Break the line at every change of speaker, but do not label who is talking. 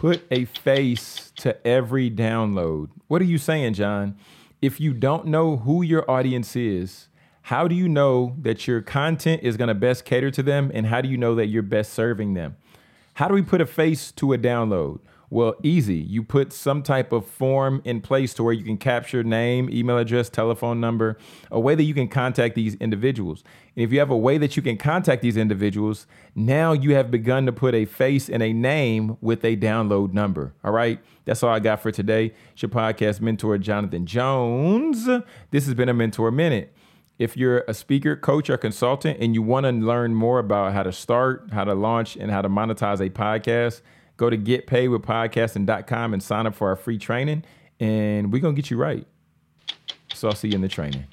put a face to every download. What are you saying, John? If you don't know who your audience is, how do you know that your content is going to best cater to them? And how do you know that you're best serving them? How do we put a face to a download? Well, easy. You put some type of form in place to where you can capture name, email address, telephone number, a way that you can contact these individuals. And if you have a way that you can contact these individuals, now you have begun to put a face and a name with a download number. All right. That's all I got for today. It's your podcast mentor, Jonathan Jones. This has been a Mentor Minute. If you're a speaker, coach, or consultant, and you want to learn more about how to start, how to launch, and how to monetize a podcast, Go to getpaidwithpodcasting.com and sign up for our free training, and we're going to get you right. So I'll see you in the training.